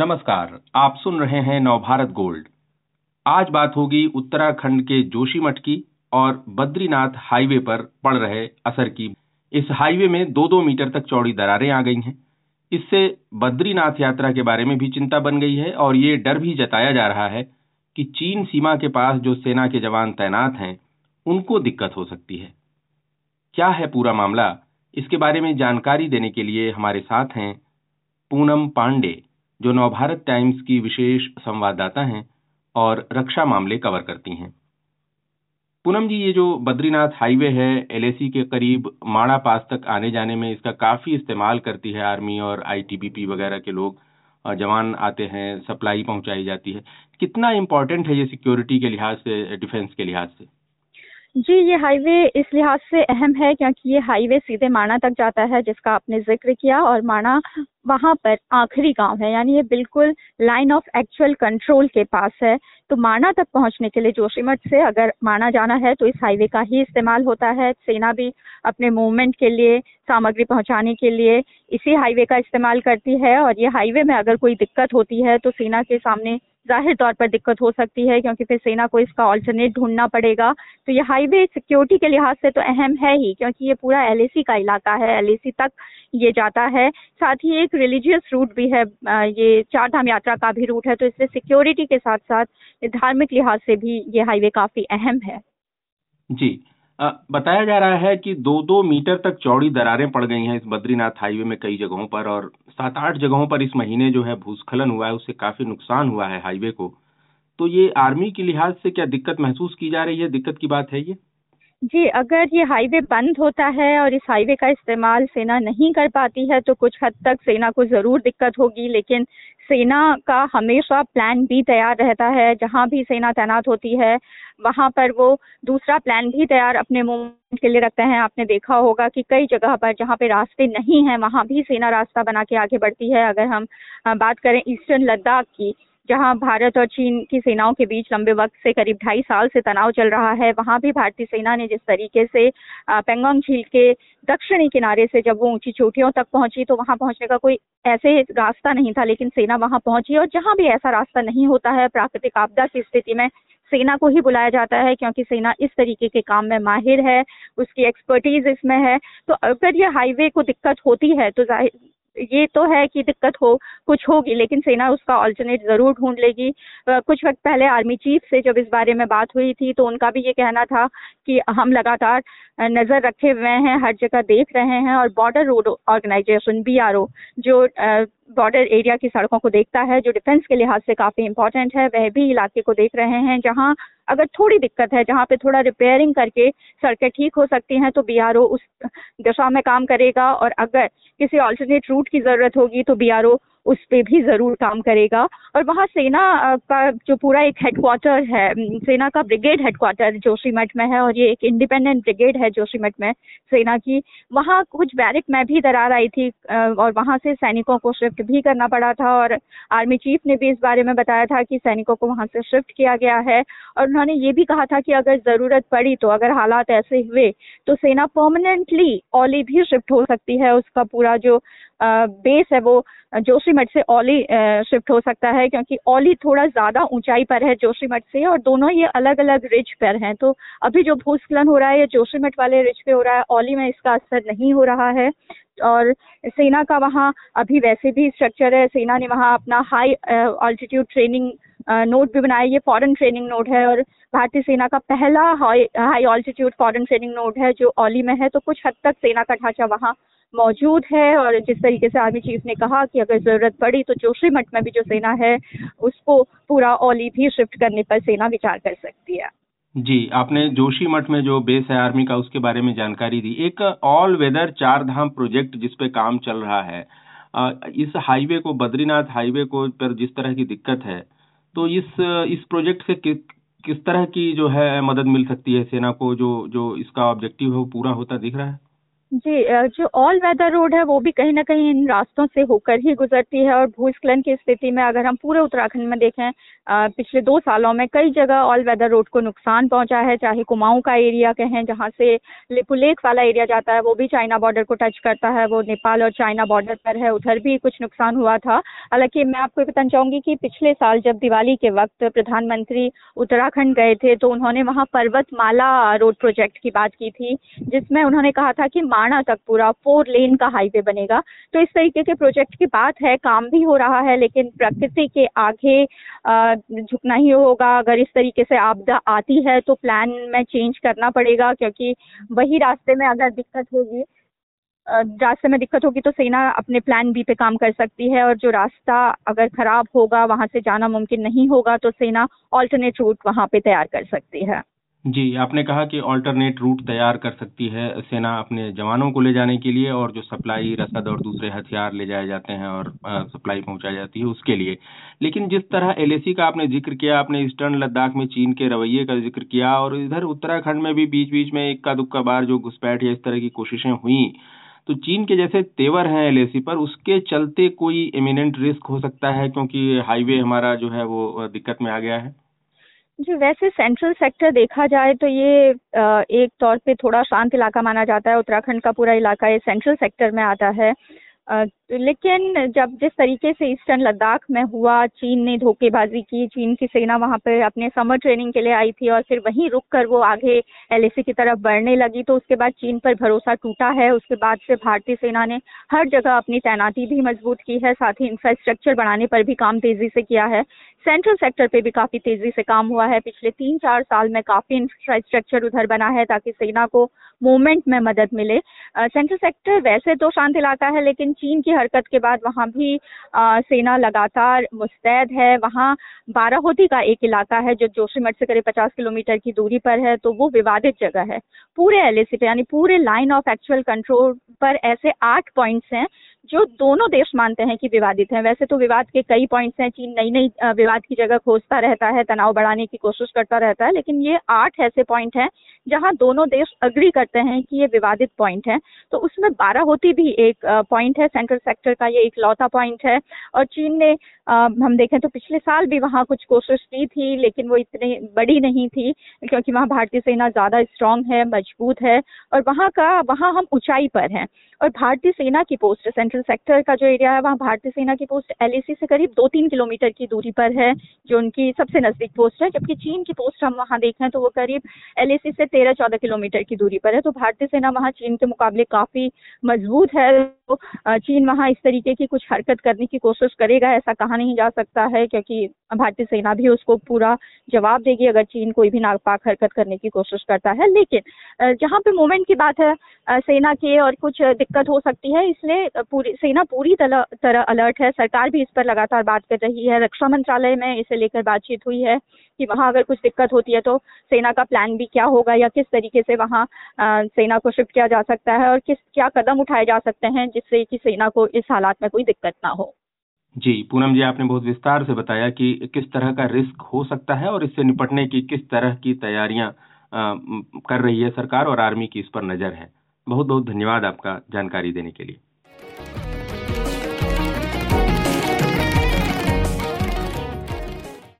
नमस्कार, आप सुन रहे हैं नवभारत गोल्ड। आज बात होगी उत्तराखंड के जोशीमठ की और बद्रीनाथ हाईवे पर पड़ रहे असर की। इस हाईवे में दो दो मीटर तक चौड़ी दरारें आ गई हैं। इससे बद्रीनाथ यात्रा के बारे में भी चिंता बन गई है और ये डर भी जताया जा रहा है कि चीन सीमा के पास जो सेना के जवान तैनात हैं, उनको दिक्कत हो सकती है। क्या है पूरा मामला? इसके बारे में जानकारी देने के लिए हमारे साथ हैं पूनम पांडे। जो नवभारत टाइम्स की विशेष संवाददाता हैं और रक्षा मामले कवर करती हैं। पूनम जी, ये जो बद्रीनाथ हाईवे है, एलएसी के करीब माड़ा पास तक आने जाने में इसका काफ़ी इस्तेमाल करती है आर्मी और आईटीबीपी वगैरह के लोग। जवान आते हैं, सप्लाई पहुंचाई जाती है। कितना इम्पोर्टेंट है ये सिक्योरिटी के लिहाज से डिफेंस के लिहाज से? जी, ये हाईवे इस लिहाज से अहम है क्योंकि ये हाईवे सीधे माणा तक जाता है, जिसका आपने ज़िक्र किया और माणा वहाँ पर आखिरी गाँव है। यानी ये बिल्कुल लाइन ऑफ़ एक्चुअल कंट्रोल के पास है। तो माणा तक पहुँचने के लिए जोशीमठ से अगर माणा जाना है तो इस हाईवे का ही इस्तेमाल होता है। सेना भी अपने मूवमेंट के लिए, सामग्री पहुँचाने के लिए इसी हाईवे का इस्तेमाल करती है। और ये हाईवे में अगर कोई दिक्कत होती है तो सेना के सामने ज़ाहिर तौर पर दिक्कत हो सकती है, क्योंकि फिर सेना को इसका ऑल्टरनेट ढूंढना पड़ेगा। तो ये हाईवे सिक्योरिटी के लिहाज से तो अहम है ही, क्योंकि ये पूरा एल का इलाका है एलएसी तक ये जाता है। साथ ही एक रिलीजियस रूट भी है ये चार धाम यात्रा का भी रूट है तो इससे सिक्योरिटी के साथ साथ धार्मिक लिहाज से भी ये हाईवे काफ़ी अहम है। जी। बताया जा रहा है कि दो दो मीटर तक चौड़ी दरारें पड़ गई हैं इस बद्रीनाथ हाईवे में कई जगहों पर और सात आठ जगहों पर इस महीने जो है भूस्खलन हुआ है, उससे काफ़ी नुकसान हुआ है हाईवे को। तो ये आर्मी के लिहाज से क्या दिक्कत महसूस की जा रही है? दिक्कत की बात है ये? जी, अगर ये हाईवे बंद होता है और इस हाईवे का इस्तेमाल सेना नहीं कर पाती है तो कुछ हद तक सेना को ज़रूर दिक्कत होगी। लेकिन सेना का हमेशा प्लान भी तैयार रहता है। जहाँ भी सेना तैनात होती है, वहाँ पर वो दूसरा प्लान भी तैयार अपने मूवमेंट के लिए रखते हैं। आपने देखा होगा कि कई जगह पर जहाँ पे रास्ते नहीं हैं, वहाँ भी सेना रास्ता बना के आगे बढ़ती है। अगर हम बात करें ईस्टर्न लद्दाख की जहाँ भारत और चीन की सेनाओं के बीच लंबे वक्त से करीब ढाई साल से तनाव चल रहा है, वहाँ भी भारतीय सेना ने जिस तरीके से पेंगोंग झील के दक्षिणी किनारे से जब वो ऊँची चोटियों तक पहुँची तो वहाँ पहुँचने का कोई ऐसे रास्ता नहीं था, लेकिन सेना वहाँ पहुँची और जहाँ भी ऐसा रास्ता नहीं होता है, प्राकृतिक आपदा की स्थिति में सेना को ही बुलाया जाता है, क्योंकि सेना इस तरीके के काम में माहिर है, उसकी एक्सपर्टीज इसमें है तो अगर ये हाईवे को दिक्कत होती है तो ये तो है कि दिक्कत हो, कुछ होगी, लेकिन सेना उसका ऑल्टरनेट ज़रूर ढूंढ लेगी। कुछ वक्त पहले आर्मी चीफ से जब इस बारे में बात हुई थी तो उनका भी ये कहना था कि हम लगातार नज़र रखे हुए हैं, हर जगह देख रहे हैं और border road organisation B R border area की सड़कों को देखता है, जो डिफेंस के लिहाज से काफ़ी इंपॉर्टेंट है, वह भी इलाके को देख रहे हैं, जहाँ अगर थोड़ी दिक्कत है, जहाँ पे थोड़ा रिपेयरिंग करके सड़कें ठीक हो सकती हैं तो बीआरओ उस दिशा में काम करेगा। और अगर किसी ऑल्टरनेट रूट की ज़रूरत होगी तो बीआरओ उस पर भी ज़रूर काम करेगा। और वहाँ सेना का जो पूरा एक हेडक्वार्टर है सेना का ब्रिगेड हेडक्वार्टर जोशीमठ में है और ये एक इंडिपेंडेंट ब्रिगेड है जोशीमठ में सेना की। वहाँ कुछ बैरिक में भी दरार आई थी और वहाँ से सैनिकों को शिफ्ट भी करना पड़ा था और आर्मी चीफ ने भी इस बारे में बताया था कि सैनिकों को वहाँ से शिफ्ट किया गया है। और उन्होंने ये भी कहा था कि अगर ज़रूरत पड़ी तो अगर हालात ऐसे हुए तो सेना परमानेंटली ओली भी शिफ्ट हो सकती है, उसका पूरा जो बेस है वो जोशीमठ से ओली शिफ्ट हो सकता है क्योंकि ओली थोड़ा ज़्यादा ऊंचाई पर है जोशीमठ से और दोनों ये अलग अलग रिज पर हैं। तो अभी जो भूस्खलन हो रहा है ये जोशीमठ वाले रिज पे हो रहा है ओली में इसका असर नहीं हो रहा है। और सेना का वहाँ अभी वैसे भी स्ट्रक्चर है। सेना ने वहाँ अपना हाई ऑल्टीट्यूड ट्रेनिंग नोट भी बनाया। ये फॉरेन ट्रेनिंग नोट है और भारतीय सेना का पहला high altitude foreign training note है जो ओली में है। तो कुछ हद तक सेना का ढांचा वहाँ मौजूद है और जिस तरीके से आर्मी चीफ ने कहा कि अगर ज़रूरत पड़ी तो जोशीमठ में भी जो सेना है उसको पूरा ओली भी शिफ्ट करने पर सेना विचार कर सकती है। जी आपने जोशीमठ में जो बेस है आर्मी का उसके बारे में जानकारी दी। एक ऑल वेदर चार धाम प्रोजेक्ट जिस पे काम चल रहा है इस हाईवे को बद्रीनाथ हाईवे को पर जिस तरह की दिक्कत है तो इस इस प्रोजेक्ट से कि, किस तरह की जो है मदद मिल सकती है सेना को जो जो इसका ऑब्जेक्टिव है वो पूरा होता दिख रहा है? जी जो ऑल वेदर रोड है, वो भी कहीं ना कहीं इन रास्तों से होकर ही गुजरती है और भूस्खलन की स्थिति में अगर हम पूरे उत्तराखंड में देखें पिछले दो सालों में कई जगह ऑल वेदर रोड को नुकसान पहुँचा है, चाहे कुमाऊं का एरिया कहें, जहाँ से लिपुलेक वाला एरिया जाता है, वो भी चाइना बॉर्डर को टच करता है, वो नेपाल और चाइना बॉर्डर पर है, उधर भी कुछ नुकसान हुआ था। हालाँकि मैं आपको बताना चाहूँगी कि पिछले साल जब दिवाली के वक्त प्रधानमंत्री उत्तराखंड गए थे तो उन्होंने वहाँ पर्वतमाला रोड प्रोजेक्ट की बात की थी, जिसमें उन्होंने कहा था कि माणा तक पूरा फोर लेन का हाईवे बनेगा। तो इस तरीके के प्रोजेक्ट की बात है, काम भी हो रहा है, लेकिन प्रकृति के आगे झुकना ही होगा। अगर इस तरीके से आपदा आती है तो प्लान में चेंज करना पड़ेगा, क्योंकि वही रास्ते में अगर दिक्कत होगी रास्ते में दिक्कत होगी तो सेना अपने प्लान बी पे काम कर सकती है, और जो रास्ता अगर खराब होगा, वहाँ से जाना मुमकिन नहीं होगा तो सेना ऑल्टरनेट रूट वहाँ पे तैयार कर सकती है। जी, आपने कहा कि ऑल्टरनेट रूट तैयार कर सकती है सेना अपने जवानों को ले जाने के लिए और जो सप्लाई रसद और दूसरे हथियार ले जाए जाते हैं और सप्लाई पहुंचाई जाती है उसके लिए। लेकिन जिस तरह एलएसी का आपने ज़िक्र किया, आपने ईस्टर्न लद्दाख में चीन के रवैये का ज़िक्र किया और इधर उत्तराखंड में भी बीच बीच में इक्का दुक्का बार जो घुसपैठ या इस तरह की कोशिशें हुई तो चीन के जैसे तेवर हैं एलएसी पर, उसके चलते कोई इमिनेंट रिस्क हो सकता है क्योंकि हाईवे हमारा जो है वो दिक्कत में आ गया है? जी, वैसे सेंट्रल सेक्टर देखा जाए तो ये एक तौर पे थोड़ा शांत इलाका माना जाता है। उत्तराखंड का पूरा इलाका ये सेंट्रल सेक्टर में आता है। लेकिन जब जिस तरीके से ईस्टर्न लद्दाख में हुआ, चीन ने धोखेबाजी की, चीन की सेना वहाँ पर अपने समर ट्रेनिंग के लिए आई थी और फिर वहीं रुक कर वो आगे एलएसी की तरफ़ बढ़ने लगी तो उसके बाद चीन पर भरोसा टूटा है। उसके बाद से भारतीय सेना ने हर जगह अपनी तैनाती भी मज़बूत की है, साथ ही इंफ्रास्ट्रक्चर बढ़ाने पर भी काम तेज़ी से किया है। सेंट्रल सेक्टर पे भी काफ़ी तेज़ी से काम हुआ है। पिछले तीन चार साल में काफ़ी इंफ्रास्ट्रक्चर उधर बना है ताकि सेना को मूवमेंट में मदद मिले। सेंट्रल सेक्टर वैसे तो शांत इलाका है, लेकिन चीन की हरकत के बाद वहाँ भी आ, सेना लगातार मुस्तैद है। वहाँ बाराहोती का एक इलाका है जो जोशीमठ से करीब पचास किलोमीटर की दूरी पर है तो वो विवादित जगह है। पूरे एल पे यानी पूरे लाइन ऑफ़ एक्चुअल कंट्रोल पर ऐसे आठ पॉइंट्स हैं जो दोनों देश मानते हैं कि विवादित हैं, वैसे तो विवाद के कई पॉइंट्स हैं, चीन नई नई विवाद की जगह खोजता रहता है, तनाव बढ़ाने की कोशिश करता रहता है, लेकिन ये आठ ऐसे पॉइंट हैं, जहाँ दोनों देश अग्री करते हैं कि ये विवादित पॉइंट है। तो उसमें बारह होती भी एक पॉइंट है सेंट्रल सेक्टर का ये एक लौता पॉइंट है, और चीन ने हम देखें तो पिछले साल भी वहाँ कुछ कोशिश की थी, लेकिन वो इतनी बड़ी नहीं थी, क्योंकि वहाँ भारतीय सेना ज़्यादा स्ट्रांग है, मज़बूत है, और वहाँ का, वहाँ हम ऊंचाई पर हैं, और भारतीय सेना की पोस्ट सेंट्रल सेक्टर का जो एरिया है, वहाँ भारतीय सेना की पोस्ट एलएसी से करीब दो तीन किलोमीटर की दूरी पर है, जो उनकी सबसे नज़दीक पोस्ट है। जबकि चीन की पोस्ट हम वहाँ देखें तो वो करीब एल से तेरह चौदह किलोमीटर की दूरी पर है। तो भारतीय सेना वहाँ चीन के मुकाबले काफ़ी मज़बूत है। चीन वहाँ इस तरीके की कुछ हरकत करने की कोशिश करेगा, ऐसा कहा नहीं जा सकता है, क्योंकि भारतीय सेना भी उसको पूरा जवाब देगी अगर चीन कोई भी नापाक हरकत करने की कोशिश करता है। लेकिन जहाँ पे मूवमेंट की बात है सेना के और कुछ दिक्कत हो सकती है, इसलिए पूरी, सेना पूरी तरह अलर्ट है। सरकार भी इस पर लगातार बात कर रही है। रक्षा मंत्रालय में इसे लेकर बातचीत हुई है कि वहाँ अगर कुछ दिक्कत होती है तो सेना का प्लान भी क्या होगा या किस तरीके से वहाँ सेना को शिफ्ट किया जा सकता है और किस, क्या कदम उठाए जा सकते हैं जिससे कि सेना को इस हालात में कोई दिक्कत ना हो। जी, पूनम जी, आपने बहुत विस्तार से बताया कि किस तरह का रिस्क हो सकता है और इससे निपटने की किस तरह की तैयारियाँ कर रही है सरकार और आर्मी की इस पर नज़र है। बहुत बहुत धन्यवाद आपका जानकारी देने के लिए।